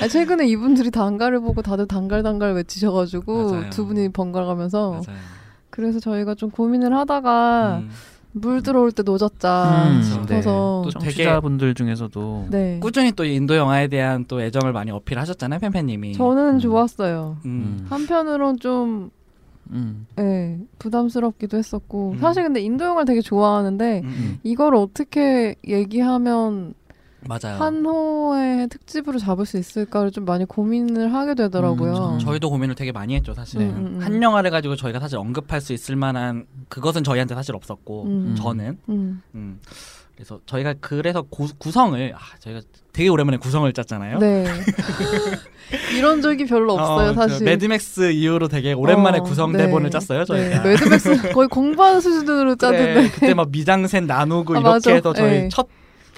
아, 최근에 이분들이 단가를 보고 다들 단갈단갈 외치셔가지고 맞아요. 두 분이 번갈아가면서 맞아요. 그래서 저희가 좀 고민을 하다가 음, 물 들어올 때 노졌자 음, 싶어서 또 되게- 청취자분들 중에서도 네. 꾸준히 또 인도 영화에 대한 또 애정을 많이 어필하셨잖아요, 팬팬님이. 저는 음. 좋았어요. 음. 음. 한편으로는 좀 음. 예, 부담스럽기도 했었고 음. 사실 근데 인도 영화를 되게 좋아하는데 음, 이걸 어떻게 얘기하면 맞아요. 한 호의 특집으로 잡을 수 있을까를 좀 많이 고민을 하게 되더라고요. 음, 저 희도 고민을 되게 많이 했죠, 사실. 음, 음, 음. 한 영화를 가지고 저희가 사실 언급할 수 있을 만한 그것은 저희한테 사실 없었고 음. 저는 음. 음. 그래서 저희가 그래서 고- 구성을 아, 저희가 되게 오랜만에 구성을 짰잖아요. 네. 이런 적이 별로 없어요, 어, 저 사실. 매드맥스 이후로 되게 오랜만에 어, 구성 네. 대본을 짰어요, 저희가. 네, 매드맥스 거의 공부하는 수준으로 짜던데. 그래, 그때 막 미장센 나누고 아, 이렇게 맞아. 해서 저희 네. 첫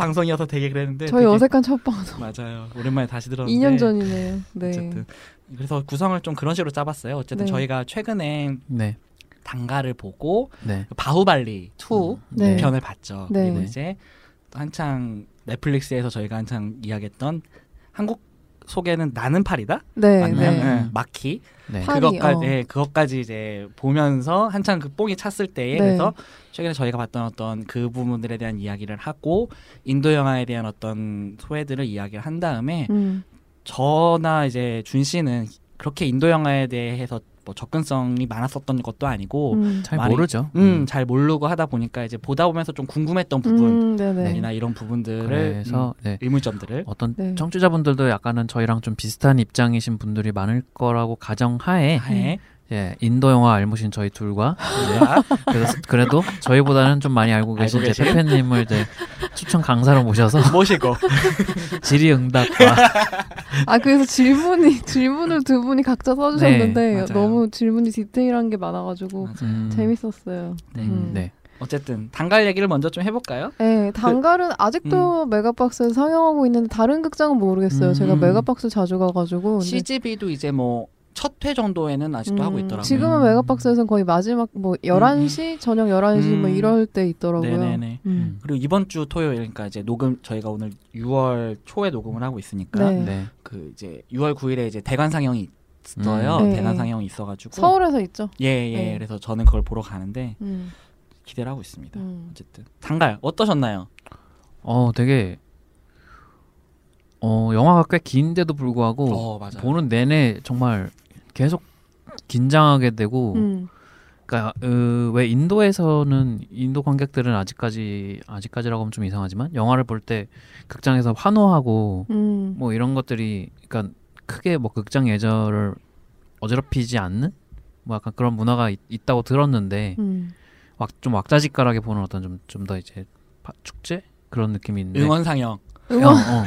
방송이어서 되게 그랬는데 저희 되게- 어색한 첫 방송. 맞아요. 오랜만에 다시 들었는데 2년 전이네요. 네. 어쨌든 그래서 구성을 좀 그런 식으로 짜봤어요. 어쨌든 네. 저희가 최근에 네. 단가를 보고 네. 바후발리 2 네. 편을 봤죠. 네. 그리고 이제 또 한창 넷플릭스에서 저희가 한창 이야기했던 한국 소개는 나는 팔이다 네, 맞나요? 네. 네. 마키 네. 팔이, 그것까지 어. 네, 그것까지 이제 보면서 한창 그 뽕이 찼을 때에 네. 그래서 최근에 저희가 봤던 어떤 그 부분들에 대한 이야기를 하고 인도 영화에 대한 어떤 소외들을 이야기를 한 다음에 음. 저나 이제 준 씨는 그렇게 인도 영화에 대해서 뭐 접근성이 많았었던 것도 아니고 음, 음. 잘 많이- 모르죠. 잘 모르고 하다 보니까 이제 보다 보면서 좀 궁금했던 부분이나 음, 네네. 이런 부분들을 그래서 음, 네. 의문점들을 어떤 네. 청취자분들도 약간은 저희랑 좀 비슷한 입장이신 분들이 많을 거라고 가정하에 하에 예, 인도 영화 알못인 저희 둘과 네. 그래서 그래도 저희보다는 좀 많이 알고 계신 알고 제 계신? 페페님을 이제 추천 강사로 모셔서 모시고 질의응답과 아 그래서 질문이 질문을 두 분이 각자 써주셨는데 네. 너무 질문이 디테일한 게 많아가지고 음, 재밌었어요. 네. 음. 네. 어쨌든 단갈 얘기를 먼저 좀 해볼까요? 네, 단갈은 아직도 메가박스에서 상영하고 있는데 다른 극장은 모르겠어요. 음. 제가 메가박스 자주 가가지고. 근데 CGV도 이제 뭐 첫 회 정도에는 아직도 음, 하고 있더라고요. 지금은 음. 메가박스에서는 거의 마지막 뭐 11시 저녁 11시 뭐 음. 이럴 때 있더라고요. 네네네. 음. 그리고 이번 주 토요일 그러니까 이제 녹음 저희가 오늘 6월 초에 녹음을 하고 있으니까 네. 네. 그 이제 6월 9일에 이제 대관 상영이 있어요. 음. 네. 대관 상영이 있어 가지고 서울에서 있죠. 예예. 네. 그래서 저는 그걸 보러 가는데 음. 기대를 하고 있습니다. 음. 어쨌든 단갈 어떠셨나요? 어, 되게 어, 영화가 꽤 긴데도 불구하고 어 맞아. 보는 내내 정말 계속 긴장하게 되고 음. 그러니까 어, 왜 인도에서는 인도 관객들은 아직까지 아직까지라고 하면 좀 이상하지만 영화를 볼 때 극장에서 환호하고 음. 뭐 이런 것들이 그러니까 크게 뭐 극장 예절을 어지럽히지 않는 뭐 약간 그런 문화가 있, 있다고 들었는데 음. 왁, 좀 왁자지껄하게 보는 어떤 좀 좀 더 이제 파- 축제 그런 느낌이 있는데 응원 상영. 어, 응원. 어.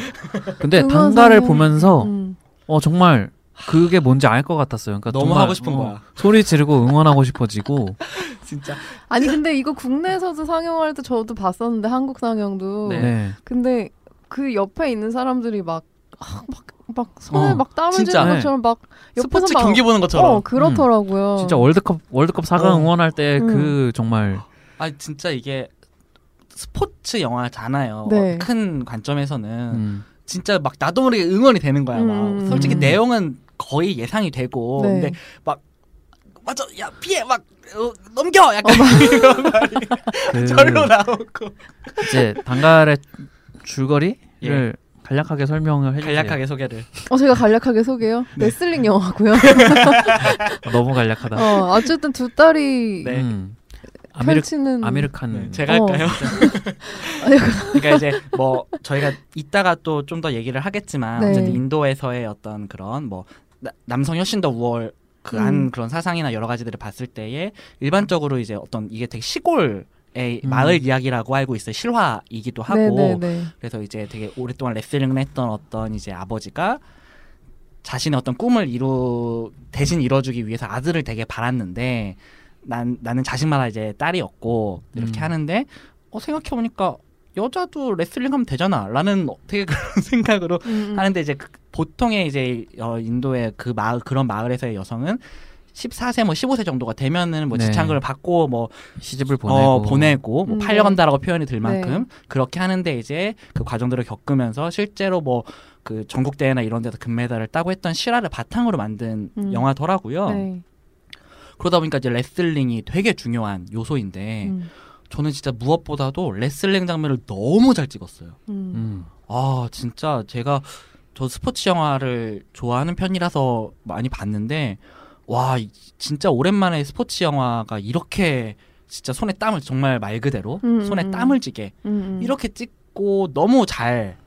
근데 응원 단가를 상영. 보면서 음. 어 정말 그게 뭔지 알 것 같았어요. 그러니까 너무 정말, 하고 싶은 어, 거야. 소리 지르고 응원하고 싶어지고 진짜. 아니 근데 이거 국내에서도 상영할 때 저도 봤었는데 한국 상영도. 네. 네. 근데 그 옆에 있는 사람들이 막 아, 막, 막 손에 어, 막 땀을 진짜. 쥐는 것처럼 막 옆에서 스포츠 막 경기 보는 것처럼. 어 그렇더라고요. 진짜 월드컵 월드컵 4강 어. 응원할 때 음. 그 정말 아 진짜 이게 스포츠 영화잖아요. 네. 큰 관점에서는 음, 진짜 막 나도 모르게 응원이 되는 거야. 막 음. 솔직히 음. 내용은 거의 예상이 되고 네. 근데 막 맞아 야 피해 막 어, 넘겨 약간 이런 말이 그 절로 나오고 이제 단갈의 줄거리를 간략하게 설명을 해주세요. 예. 간략하게 소개를. 어 제가 간략하게 소개요. 네. 레슬링 영화고요. 어, 너무 간략하다. 어 어쨌든 두 딸이 네. 음. 아메리 펼치는 아메리칸 네, 제가 어. 할까요? 아니, 그러니까 이제 뭐 저희가 이따가 또 좀 더 얘기를 하겠지만 네. 어쨌든 인도에서의 어떤 그런 뭐 나- 남성 훨씬 더 우월 그한 음. 그런 사상이나 여러 가지들을 봤을 때에 일반적으로 이제 어떤 이게 되게 시골 의 음. 마을 이야기라고 알고 있어요 실화이기도 하고 네네네. 그래서 이제 되게 오랫동안 레슬링을 했던 어떤 이제 아버지가 자신의 어떤 꿈을 이루 대신 이뤄주기 위해서 아들을 되게 바랐는데 난 나는 자식마다 이제 딸이었고 이렇게 음. 하는데 어 생각해 보니까 여자도 레슬링 하면 되잖아 라는 되게 그런 생각으로 음, 음. 하는데 이제 그- 보통의 이제 어, 인도의 그 마을 그런 마을에서의 여성은 14세 뭐 15세 정도가 되면은 뭐 네. 지창금을 받고 뭐 시집을 보내고 어, 보내고 뭐 음, 팔려간다라고 표현이 들 네. 만큼 그렇게 하는데 이제 그 과정들을 겪으면서 실제로 뭐 그 전국 대회나 이런 데서 금메달을 따고 했던 실화를 바탕으로 만든 음. 영화더라고요. 네. 그러다 보니까 이제 레슬링이 되게 중요한 요소인데 음. 저는 진짜 무엇보다도 레슬링 장면을 너무 잘 찍었어요. 음. 음. 아 진짜 제가 저 스포츠 영화를 좋아하는 편이라서 많이 봤는데 와 이- 진짜 오랜만에 스포츠 영화가 이렇게 진짜 손에 땀을 정말 말 그대로 음, 손에 음. 땀을 쥐게 음, 음. 이렇게 찍고 너무 잘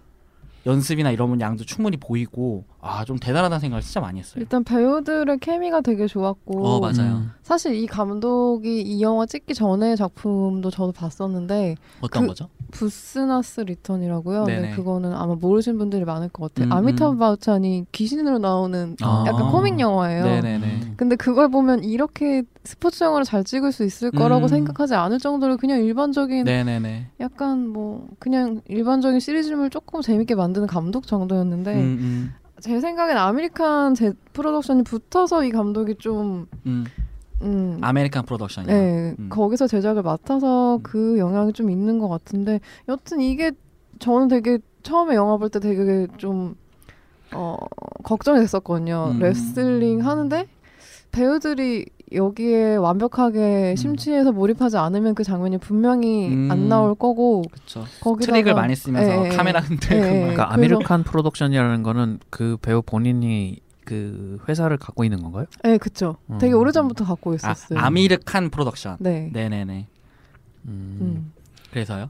연습이나 이런 양도 충분히 보이고 아 좀 대단하다는 생각을 진짜 많이 했어요. 일단 배우들의 케미가 되게 좋았고 어 맞아요. 음. 사실 이 감독이 이 영화 찍기 전에 작품도 저도 봤었는데 어떤 그- 거죠? 부스나스 리턴이라고요. 네네. 네, 그거는 아마 모르신 분들이 많을 것 같아요. 음, 아미타브 음. 바찬이 귀신으로 나오는 아. 약간 코믹 영화예요. 네네네. 근데 그걸 보면 이렇게 스포츠 영화를 잘 찍을 수 있을 거라고 음. 생각하지 않을 정도로 그냥 일반적인 네네네. 약간 뭐 그냥 일반적인 시리즈물 조금 재밌게 만드는 감독 정도였는데 음, 음, 제 생각엔 아미르칸 제 프로덕션이 붙어서 이 감독이 좀 음. 음, 아미르칸 프로덕션이요. 네, 음. 거기서 제작을 맡아서 음. 그 영향이 좀 있는 것 같은데 여튼 이게 저는 되게 처음에 영화 볼 때 되게 좀 어, 걱정이 됐었거든요. 음. 레슬링 하는데 배우들이 여기에 완벽하게 음. 심취해서 몰입하지 않으면 그 장면이 분명히 음. 안 나올 거고 그렇죠. 거기다가 트릭을 많이 쓰면서 예, 예. 카메라 흔들고 예, 막. 그러니까 아미르칸 프로덕션이라는 거는 그 배우 본인이 그 회사를 갖고 있는 건가요? 네, 그쵸. 음. 되게 오래전부터 갖고 아, 있었어요. 아 미르칸 프로덕션. 네. 네 네 네. 음. 음. 그래서요?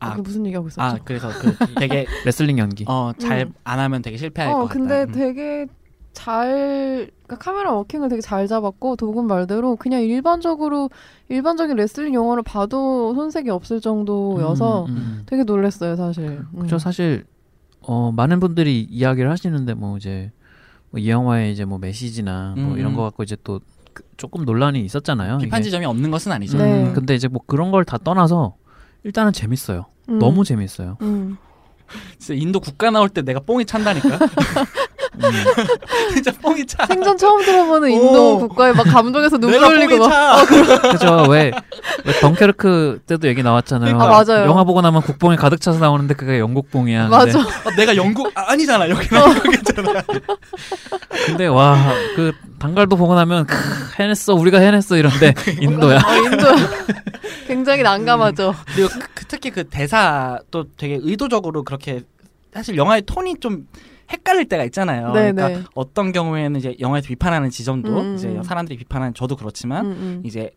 아, 아, 그 무슨 얘기하고 있었죠? 아 그래서 그 되게 레슬링 연기. 어잘 음. 안 하면 되게 실패할 어, 것 같다. 근데 음. 되게 잘 그러니까 카메라 워킹을 되게 잘 잡았고 도군 말대로 그냥 일반적으로 일반적인 레슬링 영화를 봐도 손색이 없을 정도여서 음, 음. 되게 놀랐어요 사실. 음. 그죠 사실 어 많은 분들이 이야기를 하시는데 뭐 이제 뭐 이 영화의 이제 뭐 메시지나 뭐 음, 이런 음. 거 갖고 이제 또 그 조금 논란이 있었잖아요. 비판 이게. 지점이 없는 것은 아니죠. 네. 음. 근데 이제 뭐 그런 걸 다 떠나서 일단은 재밌어요. 음. 너무 재밌어요. 음. 진짜 인도 국가 나올 때 내가 뽕이 찬다니까. 음. 진짜 뽕이 차. 생전 처음 들어보는 인도 오. 국가에 막 감동해서 눈물 내가 흘리고 막 차. 그죠? 왜, 왜 덩케르크 때도 얘기 나왔잖아요. 아, 맞아요. 영화 보고 나면 국뽕이 가득 차서 나오는데 그게 영국뽕이야. 맞아. 아, 내가 영국 아, 아니잖아 여기는 어. 영국이잖아. 근데, 와, 그 단갈도 보고 나면 크, 해냈어, 우리가 해냈어 이런데 인도야. 어, 인도 굉장히 난감하죠. 그리고 그, 그 특히 그 대사 또 되게 의도적으로 그렇게 사실 영화의 톤이 좀 헷갈릴 때가 있잖아요. 네, 그러니까 네. 어떤 경우에는 이제 영화에서 비판하는 지점도 음, 이제 음. 사람들이 비판하는 저도 그렇지만 음, 음. 이제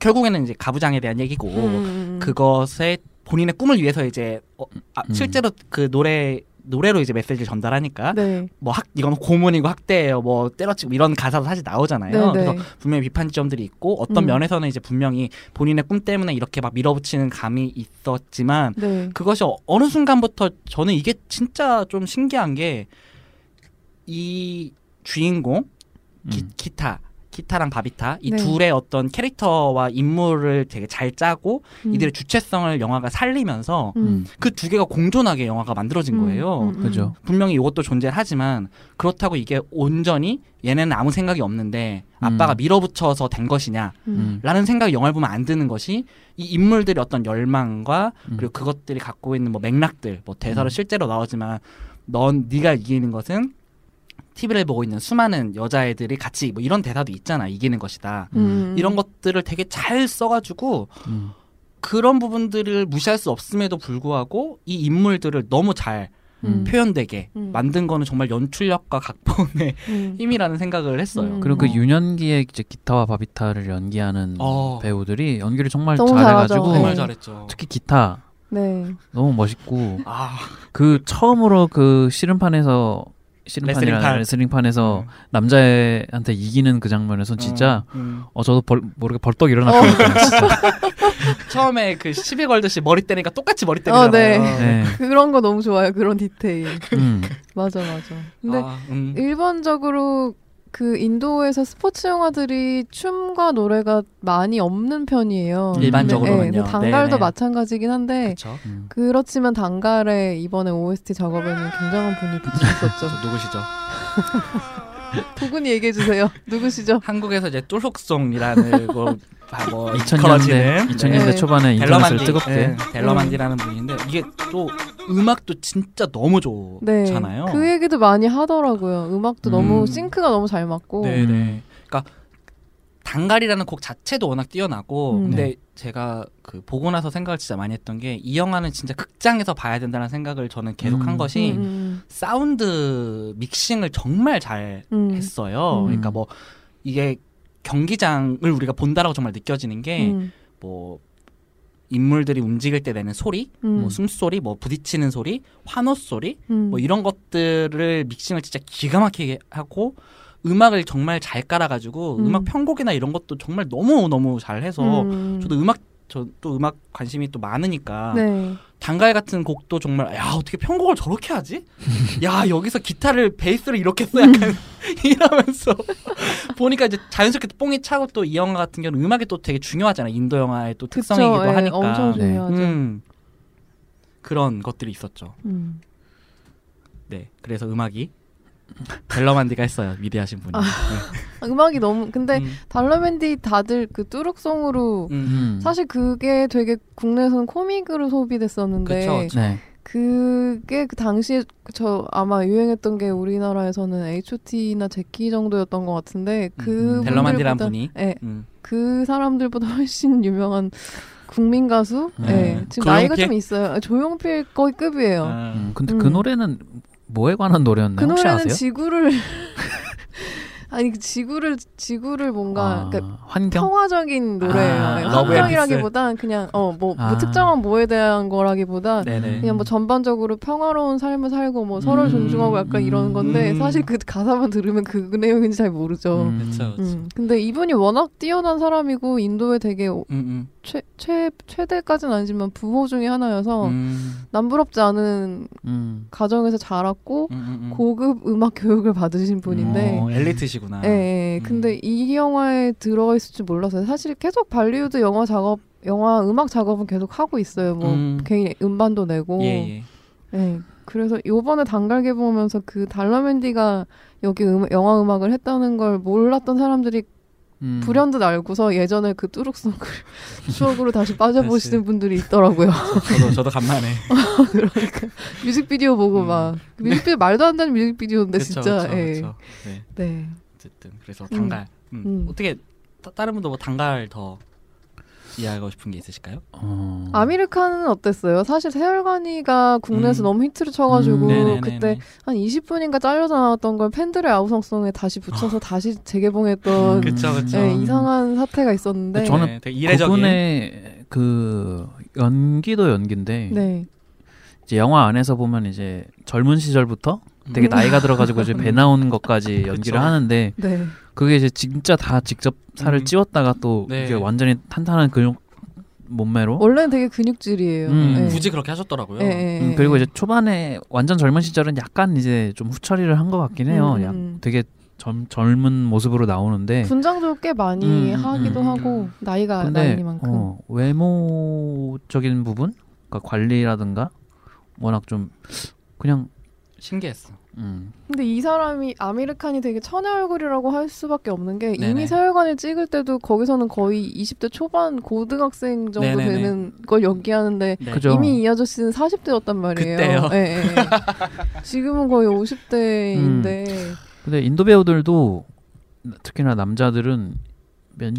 결국에는 이제 가부장에 대한 얘기고 음, 음, 음. 그것에 본인의 꿈을 위해서 이제 어, 아, 음. 실제로 그 노래 노래로 이제 메시지를 전달하니까 네. 뭐학 이건 고문이고 학대예요 뭐 때려치고 이런 가사도 사실 나오잖아요. 네, 그래서 네. 분명히 비판 지점들이 있고 어떤 음. 면에서는 이제 분명히 본인의 꿈 때문에 이렇게 막 밀어붙이는 감이 있었지만 네. 그것이 어- 어느 순간부터 저는 이게 진짜 좀 신기한 게 이 주인공 기, 음. 기타 기타랑 바비타 이 네. 둘의 어떤 캐릭터와 인물을 되게 잘 짜고 음. 이들의 주체성을 영화가 살리면서 음. 그두 개가 공존하게 영화가 만들어진 음, 거예요. 음, 음. 그죠. 분명히 이것도 존재하지만 그렇다고 이게 온전히 얘네는 아무 생각이 없는데 아빠가 음. 밀어붙여서 된 것이냐라는 음. 생각이 영화를 보면 안 드는 것이 이 인물들의 어떤 열망과 음. 그리고 그것들이 갖고 있는 뭐 맥락들 뭐 대사로 음. 실제로 나오지만 넌 네가 이기는 것은 TV를 보고 있는 수많은 여자애들이 같이 뭐 이런 대사도 있잖아 이기는 것이다 음. 이런 것들을 되게 잘 써가지고 음. 그런 부분들을 무시할 수 없음에도 불구하고 이 인물들을 너무 잘 음. 표현되게 음. 만든 거는 정말 연출력과 각본의 음. 힘이라는 생각을 했어요. 음. 그리고 그 어. 윤현기의 이제 기타와 바비타를 연기하는 어. 배우들이 연기를 정말 잘해가지고. 정말 네. 잘했죠. 특히 기타 네. 너무 멋있고 아, 그 처음으로 그 씨름판에서 씨름판이라 레슬링판. 레슬링판 에서 음. 남자애한테 이기는 그 장면에선 진짜 음, 음. 어 저도 벌, 모르게 벌떡 일어났거든요 진짜 처음에 그 시비 걸듯이 머리 때리니까 똑같이 머리 때리잖아요. 어, 네. 네. 그런 거 너무 좋아요. 그런 디테일. 음. 맞아, 맞아. 근데 아, 음. 일반적으로 그 인도에서 스포츠 영화들이 춤과 노래가 많이 없는 편이에요. 일반적으로는요. 네, 근데 단갈도 네네. 마찬가지긴 한데 그쵸. 음. 그렇지만 단갈에 이번에 OST 작업에는 굉장한 분이 붙으셨었죠. 저 누구시죠? 도군이 얘기해 주세요. 누구시죠? 한국에서 이제 똘록송이라는 거뭐 2000년대 걸어지는 2000년대 네. 초반에 인터넷을 뜨겁게 네, 벨러만디라는 분인데 이게 또 음악도 진짜 너무 네. 좋잖아요. 그 얘기도 많이 하더라고요. 음악도 음. 너무 싱크가 너무 잘 맞고. 네네. 음. 그러니까 단갈이라는 곡 자체도 워낙 뛰어나고 음. 근데 네. 제가 그 보고 나서 생각을 진짜 많이 했던 게 이 영화는 진짜 극장에서 봐야 된다는 생각을 저는 계속 한 음. 것이 음, 사운드 믹싱을 정말 잘 음. 했어요. 음. 그러니까 뭐 이게 경기장을 우리가 본다라고 정말 느껴지는 게 음. 뭐 인물들이 움직일 때 내는 소리, 음. 뭐 숨소리, 뭐 부딪히는 소리, 환호 소리, 음. 뭐 이런 것들을 믹싱을 진짜 기가 막히게 하고 음악을 정말 잘 깔아가지고 음. 음. 악 편곡이나 이런 것도 정말 너무 너무 잘해서 음. 저도 음악 저 또 음악 관심이 또 많으니까 네. 단갈 같은 곡도 정말 야 어떻게 편곡을 저렇게 하지? 야 여기서 기타를 베이스를 이렇게 써 약간 이러면서 보니까 이제 자연스럽게 또 뽕이 차고 또 이 영화 같은 경우는 음악이 또 되게 중요하잖아요 인도 영화의 또 그쵸, 특성이기도 예, 하니까 엄청 네. 중요하죠. 음, 그런 것들이 있었죠. 음. 네 그래서 음악이 벨러만디가 했어요 위대하신 분이. 아, 음악이 너무 근데 네. 음, 달러맨디 다들 그 뚜룩송으로 음, 음. 사실 그게 되게 국내에서는 코믹으로 소비됐었는데 그쵸, 그쵸. 네. 그게 그 당시에 저 아마 유행했던 게 우리나라에서는 H.O.T나 제키 정도였던 것 같은데 그 음, 벨러만디라는 분들보다- 분이 예, 음. 그 사람들보다 훨씬 유명한 국민 가수. 음. 예, 지금 나이가 조용필? 좀 있어요. 조용필 거의 급이에요. 아, 음, 근데 음. 그 노래는 뭐에 관한 노래였나요? 그 혹시 노래는? 지구를 아니 그 지구를 지구를 뭔가 아, 그러니까 환경? 평화적인 노래예요. 아, 앤 환경이라기보단 그냥 어뭐 뭐 아. 특정한 뭐에 대한 거라기보다 네네. 그냥 뭐 전반적으로 평화로운 삶을 살고 뭐 서로를 음, 존중하고 약간 이런 건데 음. 사실 그 가사만 들으면 그 내용인지 잘 모르죠. 음. 그쵸, 그쵸. 음. 근데 이분이 워낙 뛰어난 사람이고 인도에 되게 음, 음, 최, 최, 최대까지는 아니지만 부호 중에 하나여서 음, 남부럽지 않은 음. 가정에서 자랐고 음, 음, 음. 고급 음악 교육을 받으신 분인데 어, 엘리트시구나. 예, 예. 음. 근데 이 영화에 들어가 있을 줄 몰랐어요. 사실 계속 발리우드 영화 작업, 영화 음악 작업은 계속 하고 있어요. 뭐 음. 개인 음반도 내고. 예, 예. 예. 그래서 요번에 단갈 개봉하면서 그 달러맨디가 여기 음, 영화 음악을 했다는 걸 몰랐던 사람들이 음. 불현듯 알고서 예전에 그 뚜룩송 추억으로 다시 빠져보시는 다시. 분들이 있더라고요. 저도 저도 간만에. 그러니까 뮤직비디오 보고 음. 막 뮤직비디오 말도 안 되는 뮤직비디오인데 그쵸, 진짜 그쵸, 예. 그쵸. 네, 네. 어쨌든 그래서 단갈. 음. 음. 어떻게 따, 다른 분도 뭐 단갈 더 이해하고 싶은 게 있으실까요? 어. 아미르카는 어땠어요? 사실 세월간이가 국내에서 음. 너무 히트를 쳐가지고 음, 네네네네. 그때 한 20분인가 잘려서 나왔던 걸 팬들의 아우성송에 다시 붙여서 다시 재개봉했던 음. 그쵸, 그쵸. 예, 이상한 사태가 있었는데 저는 네, 되게 이례적인. 그분의 그 연기도 연기인데 네. 이제 영화 안에서 보면 이제 젊은 시절부터 되게 음. 나이가 들어가지고 이제 배 나오는 것까지 연기를. 하는데 네. 그게 이제 진짜 다 직접 살을 음. 찌웠다가 또 네. 이게 완전히 탄탄한 근육 몸매로 원래는 되게 근육질이에요. 음. 예. 굳이 그렇게 하셨더라고요. 예, 예, 음, 예. 그리고 이제 초반에 완전 젊은 시절은 약간 이제 좀 후처리를 한 것 같긴 해요. 음, 약- 음. 되게 젊, 젊은 모습으로 나오는데 분장도 꽤 많이 음, 하기도 음. 하고 나이가 근데 나이니만큼 어, 외모적인 부분, 그러니까 관리라든가 워낙 좀 그냥 신기했어. 음, 근데 이 사람이 아미르칸이 되게 천의 얼굴이라고 할 수밖에 없는 게 네네. 이미 세월간을 찍을 때도 거기서는 거의 20대 초반 고등학생 정도 네네네. 되는 걸 연기하는데 네. 이미 이 아저씨는 40대였단 말이에요. 그때요? 예, 예, 예. 지금은 거의 50대인데 근데 인도 배우들도 특히나 남자들은 몇,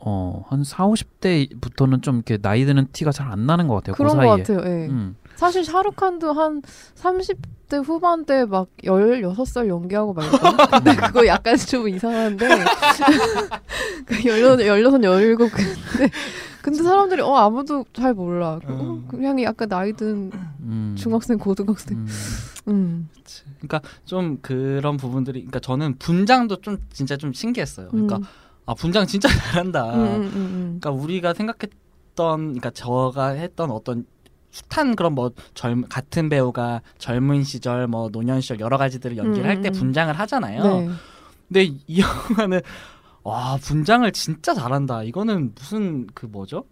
어, 한 4, 50대부터는 좀 이렇게 나이 드는 티가 잘 안 나는 것 같아요. 그런 그것 사이에. 같아요. 예. 음. 사실 샤루칸도 한 30대 후반대 막 16살 연기하고 말고 근데 그거 약간 좀 이상한데 그 16, 16, 17 근데 근데 사람들이 어 아무도 잘 몰라 어, 음. 그냥 약간 나이 든 음. 중학생 고등학생 음. 음. 그러니까 좀 그런 부분들이 그러니까 저는 분장도 좀 진짜 좀 신기했어요. 그러니까 음. 아 분장 진짜 잘한다. 음, 음. 그러니까 우리가 생각했던 그러니까 저가 했던 어떤 숱한 그런 뭐 젊 같은 배우가 젊은 시절 뭐 노년 시절 여러 가지들을 연기를 음, 할때 음. 분장을 하잖아요. 네. 근데 이 영화는 와 분장을 진짜 잘한다. 이거는 무슨 그 뭐죠?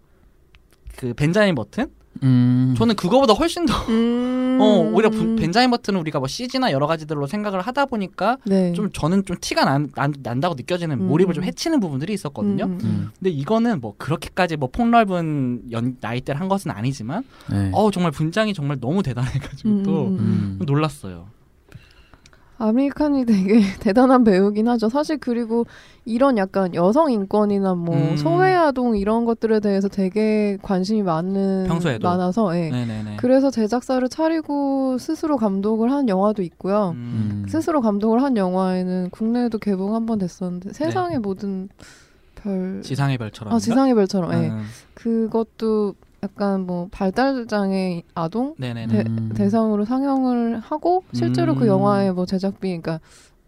그 벤자민 버튼? 음. 저는 그거보다 훨씬 더 음. 어, 오히려 부- 벤자민 버튼은 우리가 뭐 CG나 여러 가지들로 생각을 하다 보니까 네. 좀 저는 좀 티가 난, 난, 난다고 느껴지는 음. 몰입을 좀 해치는 부분들이 있었거든요. 음, 음, 음. 근데 이거는 뭐 그렇게까지 뭐 폭넓은 연, 나이대를 한 것은 아니지만 네. 어 정말 분장이 정말 너무 대단해가지고 음, 또 음, 음. 음. 놀랐어요. 아미칸이 되게 대단한 배우긴 하죠. 사실 그리고 이런 약간 여성 인권이나 뭐 음. 소외 아동 이런 것들에 대해서 되게 관심이 많은 평소에도? 많아서 예. 네네네. 그래서 제작사를 차리고 스스로 감독을 한 영화도 있고요. 음. 음. 스스로 감독을 한 영화에는 국내에도 개봉 한 번 됐었는데 네. 세상의 모든 별 지상의 별처럼. 아, 지상의 별처럼 예. 음. 그것도 약간 뭐 발달장애 아동 네네네. 대, 음. 대상으로 상영을 하고 실제로 그 음. 영화의 뭐 제작비 그러니까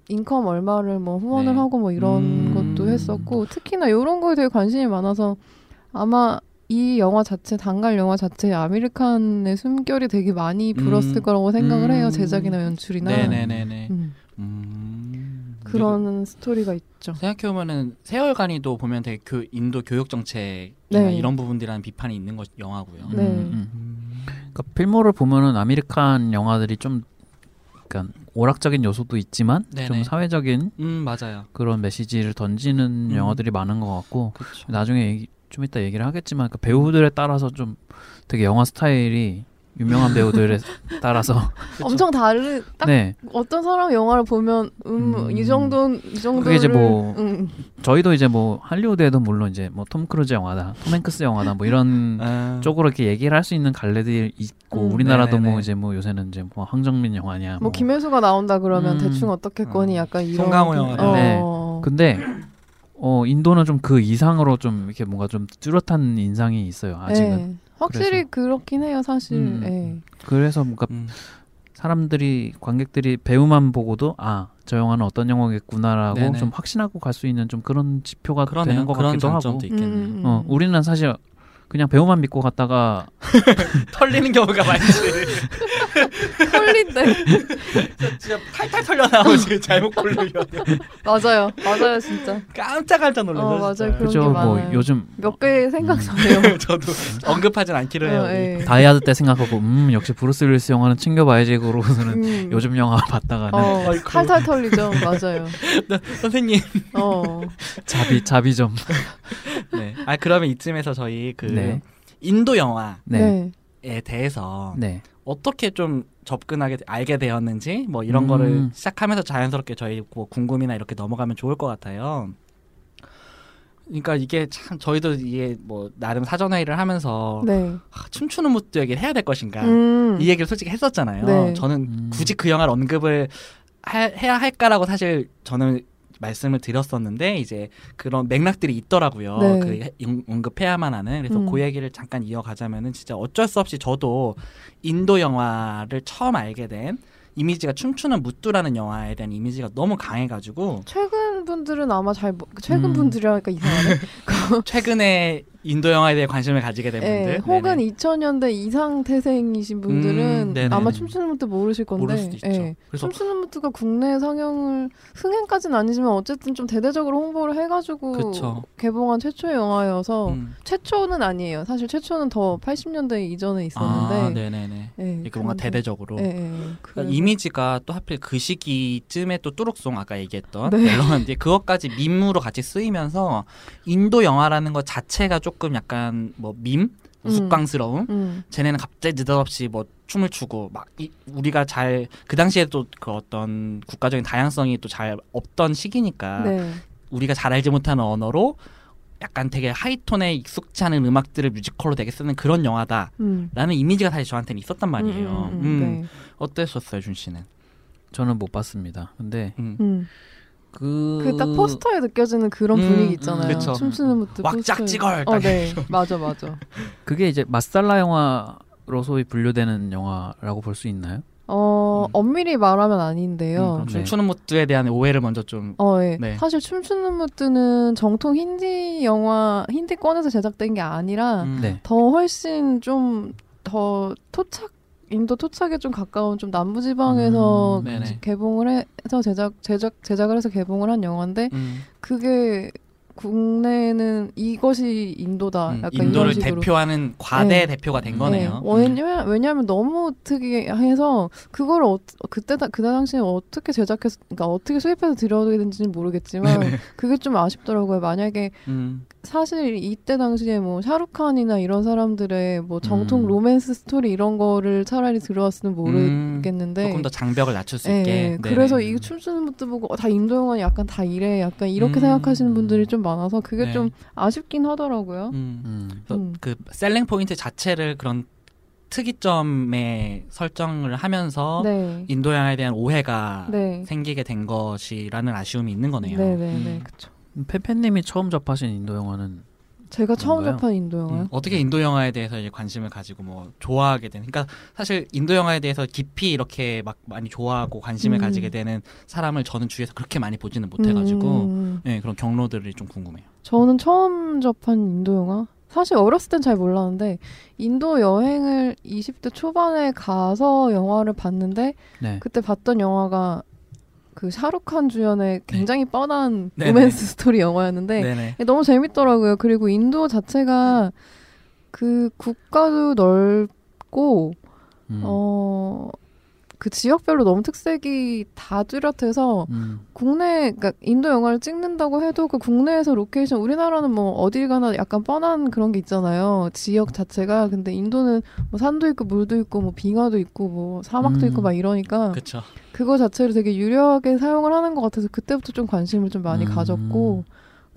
income 얼마를 뭐 후원을 네. 하고 뭐 이런 음. 것도 했었고 특히나 이런 거에 되게 관심이 많아서 아마 이 영화 자체 단갈 영화 자체에 아미르칸의 숨결이 되게 많이 불었을 음. 거라고 생각을 해요 음. 제작이나 연출이나 네네네네. 음, 음. 그런 스토리가 있죠. 생각해 보면은 세 얼간이도 보면 되게 교, 인도 교육 정책이나 네. 이런 부분들이라는 비판이 있는 것 영화고요. 네. 음. 음. 그러니까 필모를 보면은 아미르칸 영화들이 좀 그러니까 오락적인 요소도 있지만 네네. 좀 사회적인 음 맞아요. 그런 메시지를 던지는 음. 영화들이 많은 것 같고 그렇죠. 나중에 얘기, 좀 이따 얘기를 하겠지만 그 배우들에 따라서 좀 되게 영화 스타일이 유명한 배우들에 따라서 엄청 다른 딱네 어떤 사람 영화를 보면 음이 음. 정도 이 정도 그게 이제 뭐 음, 저희도 이제 뭐 할리우드에도 물론 이제 뭐 톰 크루즈 영화다 톰 행크스 영화다 뭐 이런 아, 쪽으로 이렇게 얘기를 할 수 있는 갈래들이 있고 음. 우리나라도 네네네. 뭐 이제 뭐 요새는 이제 뭐 황정민 영화냐 뭐 김혜수가 나온다 그러면 음. 대충 어떻겠거니 어. 약간 이런 송강호 그- 영화죠. 네. 어. 근데 어 인도는 좀 그 이상으로 좀 이렇게 뭔가 좀 뚜렷한 인상이 있어요 아직은 네. 확실히 그렇긴 해요 사실. 음. 예. 그래서 뭔가 음. 사람들이 관객들이 배우만 보고도 아 저 영화는 어떤 영화겠구나라고 네네. 좀 확신하고 갈 수 있는 좀 그런 지표가 그러네요. 되는 것 그런 같기도 하고 장점도 있겠네요. 음, 음, 어 음. 우리는 사실 그냥 배우만 믿고 갔다가 털리는 경우가 많지. 털린데 진짜 탈탈 털려 나오지 잘못 고르면 맞아요, 맞아요 진짜 깜짝 깜짝 놀라죠. 어, 맞아요. 진짜. 그런 그죠 게뭐 많아요. 요즘 몇 개 생각나네요. 저도 언급하진 않기로 해요. 어. 예. 다이하드 때 생각하고 음 역시 브루스 윌리스 영화는 챙겨봐야지 그러고서는 음. 요즘 영화 봤다가는 어. 탈탈 털리죠, 맞아요. 선생님. 어, 자비 자비 좀 네. 아 그러면 이쯤에서 저희 그 네. 인도 영화에 네. 대해서 네. 어떻게 좀 접근하게 알게 되었는지 뭐 이런 음. 거를 시작하면서 자연스럽게 저희 뭐 궁금이나 이렇게 넘어가면 좋을 것 같아요. 그러니까 이게 참 저희도 이게 뭐 나름 사전 회의를 하면서 네. 아, 춤추는 무드 얘기를 해야 될 것인가 음. 이 얘기를 솔직히 했었잖아요. 네. 저는 음. 굳이 그 영화를 언급을 하- 해야 할까라고 사실 저는 말씀을 드렸었는데 이제 그런 맥락들이 있더라고요. 네. 그 언급해야만 하는 그래서 음. 그 얘기를 잠깐 이어가자면은 진짜 어쩔 수 없이 저도 인도 영화를 처음 알게 된 이미지가 춤추는 무뚜라는 영화에 대한 이미지가 너무 강해가지고 최근 분들은 아마 잘 모- 최근 음. 분들이라니까 이상하네. 최근에 인도 영화에 대해 관심을 가지게 된 분들 예, 혹은 네네. 2000년대 이상 태생이신 분들은 음. 아마 춤추는 무트 모르실 건데. 모를 수도 있죠. 예. 그래서 춤추는 무트가 국내 상영을 흥행까지는 아니지만 어쨌든 좀 대대적으로 홍보를 해가지고 그쵸. 개봉한 최초의 영화여서 음. 최초는 아니에요. 사실 최초는 더 80년대 이전에 있었는데. 아, 네네네. 예, 이렇게 뭔가 대대적으로. 그러니까 이미지가 또 하필 그 시기쯤에 또 뚜룩송 아까 얘기했던 네. 멜로디인데 그것까지 밈으로 같이 쓰이면서 인도 영화라는 것 자체가 조금 약간 뭐 밈, 우스꽝스러움. 음, 쟤네는 갑자기 느닷없이 뭐 춤을 추고 막 이, 우리가 잘 그 당시에 또 그 어떤 국가적인 다양성이 또 잘 없던 시기니까 네. 우리가 잘 알지 못하는 언어로 약간 되게 하이톤에 익숙치 않은 음악들을 뮤지컬로 되게 쓰는 그런 영화다라는 음. 이미지가 사실 저한테는 있었단 말이에요. 음, 음, 음, 네. 어땠었어요, 준 씨는? 저는 못 봤습니다. 근데 음. 음. 그 그딱 포스터에 느껴지는 그런 음, 분위기 음, 있잖아요. 그쵸. 춤추는 무트 왁짝지걸 어, 딱 네, 맞아, 맞아. 그게 이제 마살라 영화로 소위 분류되는 영화라고 볼 수 있나요? 어, 음. 엄밀히 말하면 음, 아닌데요. 네. 춤추는 무드에 대한 오해를 먼저 좀 어, 예. 네. 사실 춤추는 무트는 정통 힌디 영화, 힌디권에서 제작된 게 아니라 음, 네. 더 훨씬 좀 더 토착 인도 토착에 좀 가까운 좀 남부 지방에서 음. 개봉을 해서 제작 제작 제작을 해서 개봉을 한 영화인데 음, 그게 국내는 이것이 인도다. 음, 약간 인도를. 대표하는 과대 네. 대표가 된 네. 거네요. 네. 왜냐면 왜냐면 너무 특이해서 그걸 어, 그때 다- 그때 당시에 어떻게 제작해서 그러니까 어떻게 수입해서 들여야 되는지는 모르겠지만 그게 좀 아쉽더라고요. 만약에 음, 사실 이때 당시에 뭐 샤루칸이나 이런 사람들의 뭐 정통 음. 로맨스 스토리 이런 거를 차라리 들어왔으면 모르겠는데 조금 더 장벽을 낮출 수 예, 있게. 그래서 이 춤추는 분들 보고 어, 다 인도 영화 약간 다 이래 약간 이렇게 음. 생각하시는 분들이 좀 많아서 그게 네. 좀 아쉽긴 하더라고요. 음. 음. 음. 그 selling point 자체를 그런 특이점에 설정을 하면서 네. 인도 영화에 대한 오해가 네. 생기게 된 것이라는 아쉬움이 있는 거네요. 네, 네, 네. 음. 그쵸. 페페님이 처음 접하신 인도 영화는 제가 처음? 접한 인도 영화요. 음, 어떻게 인도 영화에 대해서 이제 관심을 가지고 뭐 좋아하게 되는 그러니까 사실 인도 영화에 대해서 깊이 이렇게 막 많이 좋아하고 관심을 음. 가지게 되는 사람을 저는 주위에서 그렇게 많이 보지는 못해가지고 음. 네, 그런 경로들이 좀 궁금해요. 저는 처음 접한 인도 영화. 사실 어렸을 땐 잘 몰랐는데 인도 여행을 20대 초반에 가서 영화를 봤는데 네. 그때 봤던 영화가 그 샤루칸 주연의 굉장히 뻔한 네네. 로맨스 스토리 영화였는데 네네. 너무 재밌더라고요. 그리고 인도 자체가 그 국가도 넓고 음. 어. 그 지역별로 너무 특색이 다 뚜렷해서 음. 국내 그러니까 인도 영화를 찍는다고 해도 그 국내에서 로케이션 우리나라는 뭐 어딜 가나 약간 뻔한 그런 게 있잖아요 지역 자체가 근데 인도는 뭐 산도 있고 물도 있고 뭐 빙하도 있고 뭐 사막도 음. 있고 막 이러니까 그렇죠. 그거 자체를 되게 유려하게 사용을 하는 것 같아서 그때부터 좀 관심을 좀 많이 음. 가졌고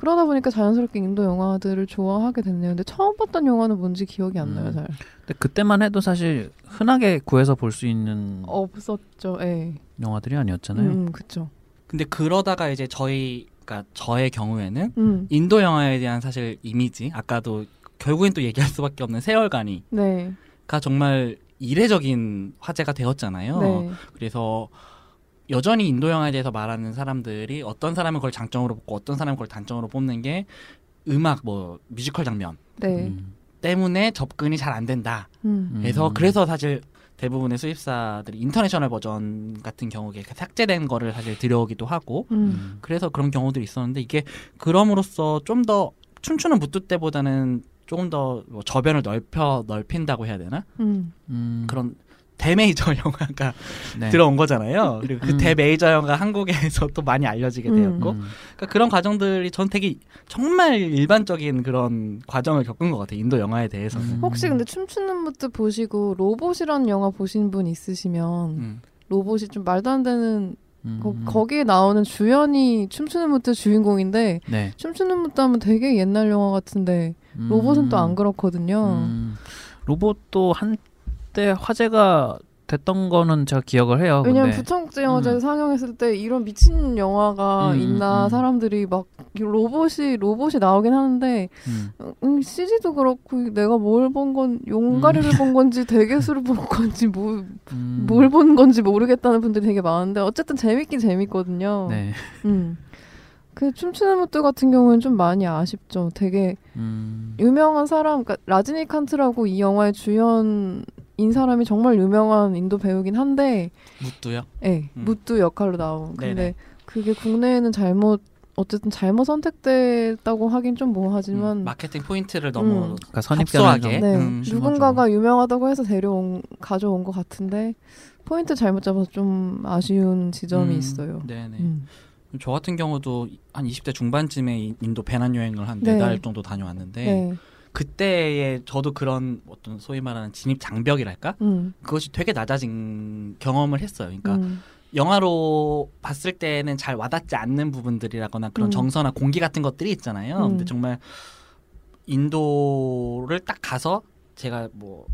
그러다 보니까 자연스럽게 인도 영화들을 좋아하게 됐네요 근데 처음 봤던 영화는 뭔지 기억이 안 나요 음. 잘 근데 그때만 해도 사실 흔하게 구해서 볼 수 있는 없었죠 예 영화들이 아니었잖아요. 음, 그쵸 근데 그러다가 이제 저희 그러니까 저의 경우에는 음. 인도 영화에 대한 사실 이미지 아까도 결국엔 또 얘기할 수밖에 없는 세 얼간이가 네. 정말 이례적인 화제가 되었잖아요. 네. 그래서 여전히 인도 영화에 대해서 말하는 사람들이 어떤 사람은 그걸 장점으로 뽑고 어떤 사람은 그걸 단점으로 뽑는 게 음악 뭐 뮤지컬 장면 네. 음. 때문에 접근이 잘 안 된다. 음. 그래서 음. 그래서 사실 대부분의 수입사들이 international 버전 같은 경우에 그 삭제된 거를 사실 들여오기도 하고 음. 음. 그래서 그런 경우들이 있었는데 이게 그럼으로써 좀 더 춤추는 무뚜 때보다는 조금 더 뭐 저변을 넓혀 넓힌다고 해야 되나 음. 음. 그런 대메이저 영화가 네. 들어온 거잖아요. 그리고 그 음. 대메이저 영화가 한국에서 또 많이 알려지게 음. 되었고 음. 그러니까 그런 과정들이 전 되게 정말 일반적인 그런 과정을 겪은 것 같아요. 인도 영화에 대해서는. 음. 혹시 근데 춤추는 무드 보시고 로봇이라는 영화 보신 분 있으시면 음. 로봇이 좀 말도 안 되는 음. 거, 거기에 나오는 주연이 춤추는 무뚜 주인공인데 네. 춤추는 무뚜 하면 되게 옛날 영화 같은데 로봇은 또 안 음. 그렇거든요. 음. 로봇도 한 때 화제가 됐던 거는 제가 기억을 해요. 왜냐면 근데 부천국제 영화제 음. 상영했을 때 이런 미친 영화가 음, 있나 음. 사람들이 막 로봇이 로봇이 나오긴 하는데 음. 음, CG도 그렇고 내가 뭘 본 건 용가리를 본 건지 대괴수를 본 건지 뭐 음. 뭘 본 건지 모르겠다는 분들이 되게 많은데 어쨌든 재밌긴 재밌거든요. 네. 음. 그 춤추는 무뚜 같은 경우는 좀 많이 아쉽죠. 되게 음. 유명한 사람, 그러니까 라지니칸트라고 이 영화의 주연 인 사람이 정말 유명한 인도 배우긴 한데, 무뚜요. 예, 음. 무뚜 역할로 나온. 근데 네네. 그게 국내에는 잘못 어쨌든 잘못 선택됐다고 하긴 좀 뭐하지만 음, 마케팅 포인트를 너무 음. 그러니까. 좀 네, 음, 누군가가 유명하다고 해서 데려온 가져온 것 같은데 포인트 잘못 잡아서 좀 아쉬운 지점이 음, 있어요. 네네. 음. 저 같은 경우도 한 20대 중반쯤에 이- 인도 배낭 여행을 한 네. 네달 정도 다녀왔는데 네. 그때에 저도 그런 어떤 소위 말하는 진입 장벽이랄까 음. 그것이 되게 낮아진 경험을 했어요. 그러니까 음. 영화로 봤을 때는 잘 와닿지 않는 부분들이라거나 그런 음. 정서나 공기 같은 것들이 있잖아요. 음. 근데 정말 인도를 딱 가서 제가 뭐,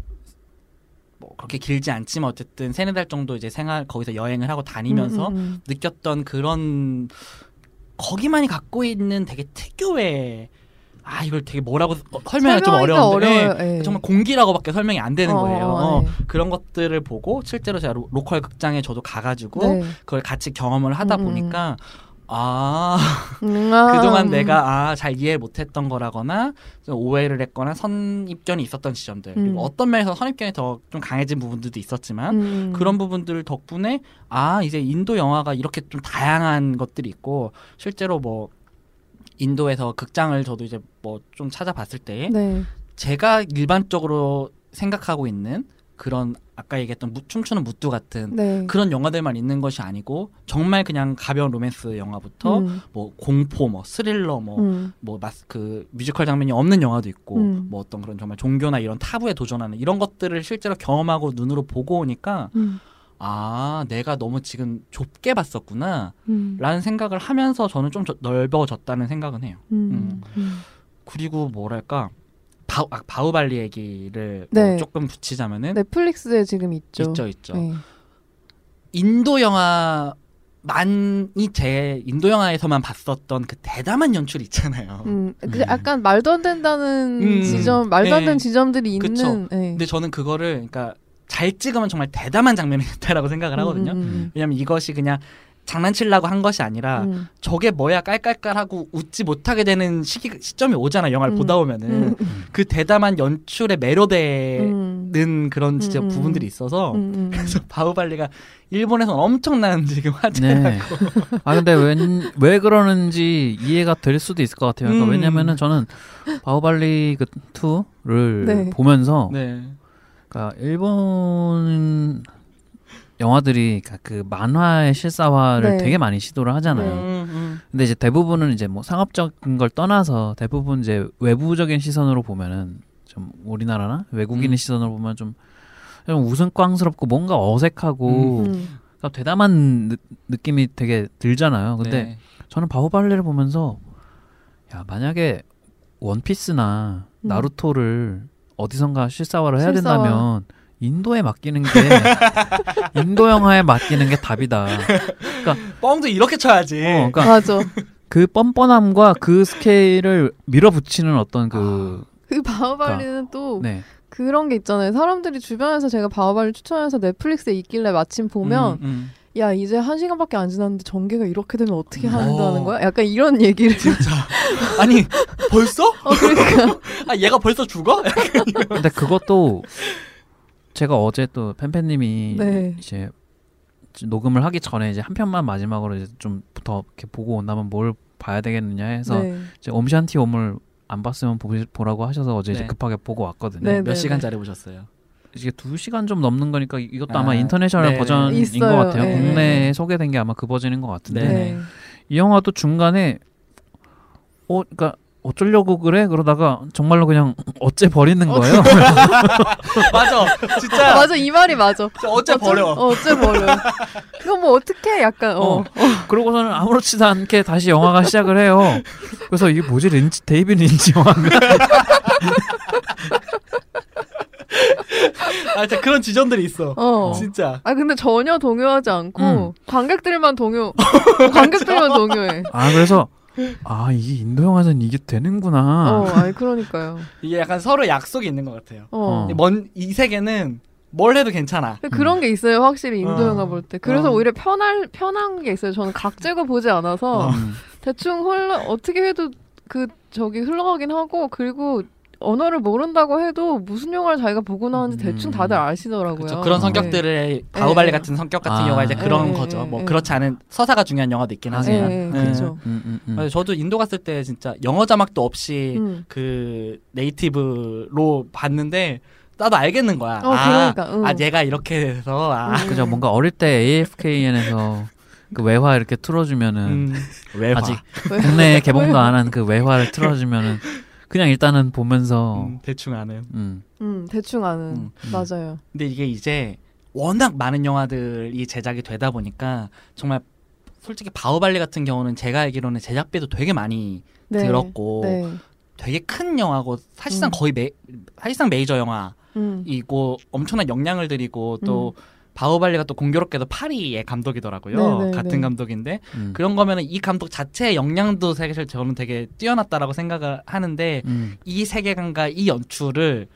뭐 그렇게 길지 않지만 어쨌든 세네 달 정도 이제 생활 거기서 여행을 하고 다니면서 음, 음, 음. 느꼈던 그런 거기만이 갖고 있는 되게 특유의 아 이걸 되게 뭐라고 어, 설명하기 좀 어려운데. 예. 정말 공기라고밖에 설명이 안 되는 어, 거예요. 어, 네. 그런 것들을 보고 실제로 제가 로, 로컬 극장에 저도 가가지고 네. 그걸 같이 경험을 하다 음, 음. 보니까 아 음, 아, 그동안 음. 내가 아 잘 이해 못했던 거라거나 좀 오해를 했거나 선입견이 있었던 지점들 음. 그리고 어떤 면에서 선입견이 더 좀 강해진 부분들도 있었지만 음. 그런 부분들 덕분에 아 이제 인도 영화가 이렇게 좀 다양한 것들이 있고 실제로 뭐 인도에서 극장을 저도 이제 뭐 좀 찾아봤을 때 네. 제가 일반적으로 생각하고 있는 그런 아까 얘기했던 무- 춤추는 무뚜 같은 네. 그런 영화들만 있는 것이 아니고 정말 그냥 가벼운 로맨스 영화부터 음, 뭐 공포 뭐 스릴러 뭐 음, 뭐 마스 그 뮤지컬 장면이 없는 영화도 있고 음. 뭐 어떤 그런 정말 종교나 이런 타부에 도전하는 이런 것들을 실제로 경험하고 눈으로 보고 오니까 음, 아 내가 너무 지금 좁게 봤었구나 음, 라는 생각을 하면서 저는 좀 저- 넓어졌다는 생각은 해요 음, 음. 그리고 뭐랄까 바, 아, 바우발리 얘기를 뭐 네. 조금 붙이자면은 넷플릭스에 지금 있죠. 있죠 있죠 네. 인도 영화 만이 제 인도 영화에서만 봤었던 그 대담한 연출 있잖아요 음, 그 음. 약간 말도 안 된다는 음. 지점, 말도 안 네. 되는 지점들이 그쵸. 있는. 네. 근데 저는 그거를 그러니까 잘 찍으면 정말 대담한 장면이었다라고 생각을 하거든요. 음, 음, 왜냐면 이것이 그냥 장난치려고 한 것이 아니라 음, 저게 뭐야 깔깔깔하고 웃지 못하게 되는 시기 시점이 오잖아 영화를 음. 보다 보면은 음, 그 대담한 연출에 매료되는 음, 그런 진짜 음, 음. 부분들이 있어서 음, 음, 그래서 바우발리가 일본에서는 엄청난 지금 화제라고 네. 아 근데 웬, 왜 그러는지 이해가 될 수도 있을 것 같아요. 그러니까 음. 왜냐면은 저는 바오발리 그 2를 네. 보면서 네. 그러니까 일본 영화들이 그러니까 그 만화의 실사화를 네. 되게 많이 시도를 하잖아요. 네. 음, 음. 근데 이제 대부분은 이제 뭐 상업적인 걸 떠나서 대부분 이제 외부적인 시선으로 보면은 좀 우리나라나 외국인의 음. 시선으로 보면 좀, 좀 우스꽝스럽고 뭔가 어색하고 음. 그러니까 대담한 느, 느낌이 되게 들잖아요. 근데 네. 저는 바오발레를 보면서 야 만약에 원피스나 음. 나루토를 어디선가 실사화를 해야 실사화. 된다면 인도에 맡기는 게 인도 영화에 맡기는 게 답이다. 뻥도 이렇게 쳐야지. 어, 그러니까 맞아. 그 뻔뻔함과 그 스케일을 밀어붙이는 어떤 그그 바오발리는 또 네. 그런 게 있잖아요. 사람들이 주변에서 제가 바오발리 추천해서 넷플릭스에 있길래 마침 보면 음, 음. 야 이제 한 시간밖에 안 지났는데 전개가 이렇게 되면 어떻게 어. 한다는 거야? 약간 이런 얘기를. 진짜 아니 벌써? 어 그러니까. 아 얘가 벌써 죽어? 근데 그것도 제가 어제 또 팬팬님이 네. 이제 녹음을 하기 전에 이제 한 편만 마지막으로 이제 좀 더 이렇게 보고 온다면 뭘 봐야 되겠느냐 해서 네. 이제 옴샨티 옴을 안 봤으면 보, 보라고 하셔서 어제 이제 네. 급하게 보고 왔거든요. 네, 몇 시간짜리 보셨어요? 이게 두 시간 좀 넘는 거니까 이것도 아, 아마 international 네. 버전인 있어요. 것 같아요. 네. 국내에 소개된 게 아마 그 버전인 것 같은데 네. 네. 이 영화도 중간에 어, 그러니까 어쩌려고 그래 그러다가 정말로 그냥 어째 버리는 거예요. 맞아 진짜 맞아 이 말이 맞아. 어째 버려 어, 어째 버려. 그거 뭐 어떻게 약간 어. 어. 그러고서는 아무렇지도 않게 다시 영화가 시작을 해요. 그래서 이게 뭐지 린치 데이비드 린치 영화인가? 아 진짜 그런 지점들이 있어 어. 진짜 아 근데 전혀 동요하지 않고 음. 관객들만 동요. 관객들만 동요해. 아 그래서 아 이게 인도 영화는 이게 되는구나. 어, 아니 그러니까요. 이게 약간 서로 약속이 있는 것 같아요 어. 어. 먼이 세계는 뭘 해도 괜찮아 그런 게 있어요, 확실히 인도 어. 영화 볼 때. 그래서 어. 오히려 편할 편한 게 있어요. 저는 각재고 보지 않아서 음. 대충 흘러 어떻게 해도 그 저기 흘러가긴 하고 그리고 언어를 모른다고 해도 무슨 영화를 자기가 보고 나왔는지 음. 대충 다들 아시더라고요. 그렇죠. 그런 어. 성격들을 바우발리 네. 같은 성격 같은 아. 경우가 이제 그런 네, 거죠. 네, 뭐 네. 그렇지 않은 서사가 중요한 영화도 있긴 아, 하지만. 네, 네. 그렇죠. 음, 음, 음. 그래서 저도 인도 갔을 때 진짜 영어 자막도 없이 음. 그 네이티브로 봤는데 나도 알겠는 거야. 어, 아, 그러니까, 응. 아 얘가 이렇게 돼서 아, 음. 그죠 뭔가 어릴 때 AFKN에서 그 외화 이렇게 틀어주면은 음, 외화. 아직 왜? 국내에 개봉도 안 한 그 외화를 틀어주면은 그냥 일단은 보면서 음, 대충 아는. 음. 음, 대충 아는 음, 음. 맞아요. 근데 이게 이제 워낙 많은 영화들이 제작이 되다 보니까 정말 솔직히 바우발리 같은 경우는 제가 알기로는 제작비도 되게 많이 네. 들었고 네. 되게 큰 영화고 사실상 음. 거의 메, 사실상 메이저 영화. 음. 이고 엄청난 역량을 들이고 또 바후발리가 또 공교롭게도 파리의 감독이더라고요. 네, 네, 같은 네. 감독인데 음. 그런 거면은 이 감독 자체의 역량도 사실 저는 되게 뛰어났다라고 생각을 하는데 음. 이 세계관과 이 연출을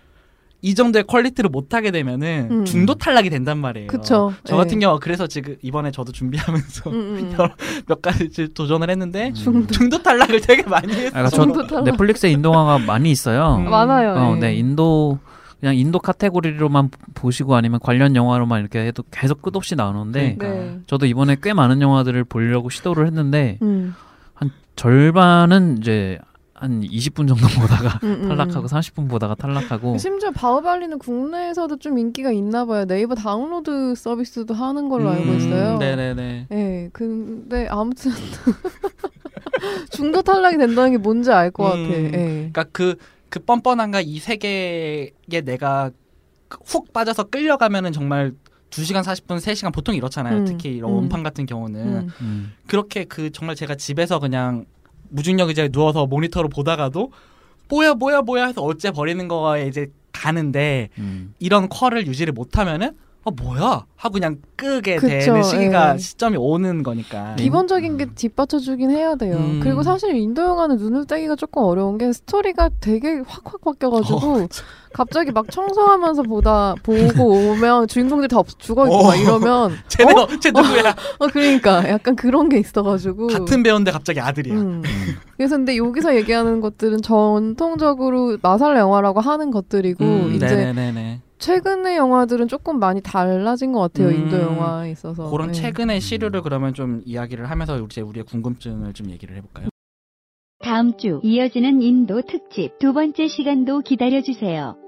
이 정도의 퀄리티를 못 하게 되면은 음. 중도 탈락이 된단 말이에요. 그쵸. 저 네. 같은 경우 그래서 지금 이번에 저도 준비하면서 음, 음. 여러- 몇 가지 도전을 했는데 음. 중도. 중도 탈락을 되게 많이 했어. 아, 그러니까 저 중도 탈락. 넷플릭스에 인도 영화가 많이 있어요. 음. 많아요. 어, 예. 네, 인도 그냥 인도 카테고리로만 보시고 아니면 관련 영화로만 이렇게 해도 계속 끝없이 나오는데 그러니까. 네. 저도 이번에 꽤 많은 영화들을 보려고 시도를 했는데 음. 절반은 이제 한 20분 정도 보다가 음, 음, 탈락하고 음. 30분 보다가 탈락하고 심지어 바우발리는 국내에서도 좀 인기가 있나 봐요. 네이버 다운로드 서비스도 하는 걸로 알고 있어요. 음, 네네네. 네, 근데 아무튼 중도 탈락이 된다는 게 뭔지 알 것 같아. 음. 예. 그러니까 그, 그 뻔뻔한가 이 세계에 내가 훅 빠져서 끌려가면은 정말 2시간 40분, 3시간 보통 이렇잖아요. 음, 특히 이런 음. 원판 같은 경우는. 음. 음. 그렇게 그 정말 제가 집에서 그냥 무중력 의자에 누워서 모니터로 보다가도 뭐야 뭐야 뭐야 해서 어째 버리는 거에 이제 가는데 음. 이런 퀄을 유지를 못하면은 어 뭐야 하고 그냥 끄게 그쵸, 되는 시기가 예. 시점이 오는 거니까 기본적인 게 뒷받쳐주긴 해야 돼요. 음. 그리고 사실 인도 영화는 눈을 떼기가 조금 어려운 게 스토리가 되게 확확 바뀌어가지고 어, 갑자기 막 청소하면서 보다 보고 오면 주인공들 다 없, 죽어 있고 막 어. 이러면 쟤네 어? 쟤 누구야 어 그러니까 약간 그런 게 있어가지고 같은 배우인데 갑자기 아들이야 음. 그래서 근데 여기서 얘기하는 것들은 전통적으로 마살 영화라고 하는 것들이고 음, 이제 네네네네 최근의 영화들은 조금 많이 달라진 것 같아요 음, 인도 영화에 있어서 그런 네. 최근의 시류를 그러면 좀 이야기를 하면서 이제 우리의 궁금증을 좀 얘기를 해볼까요? 다음 주 이어지는 인도 특집 두 번째 시간도 기다려주세요.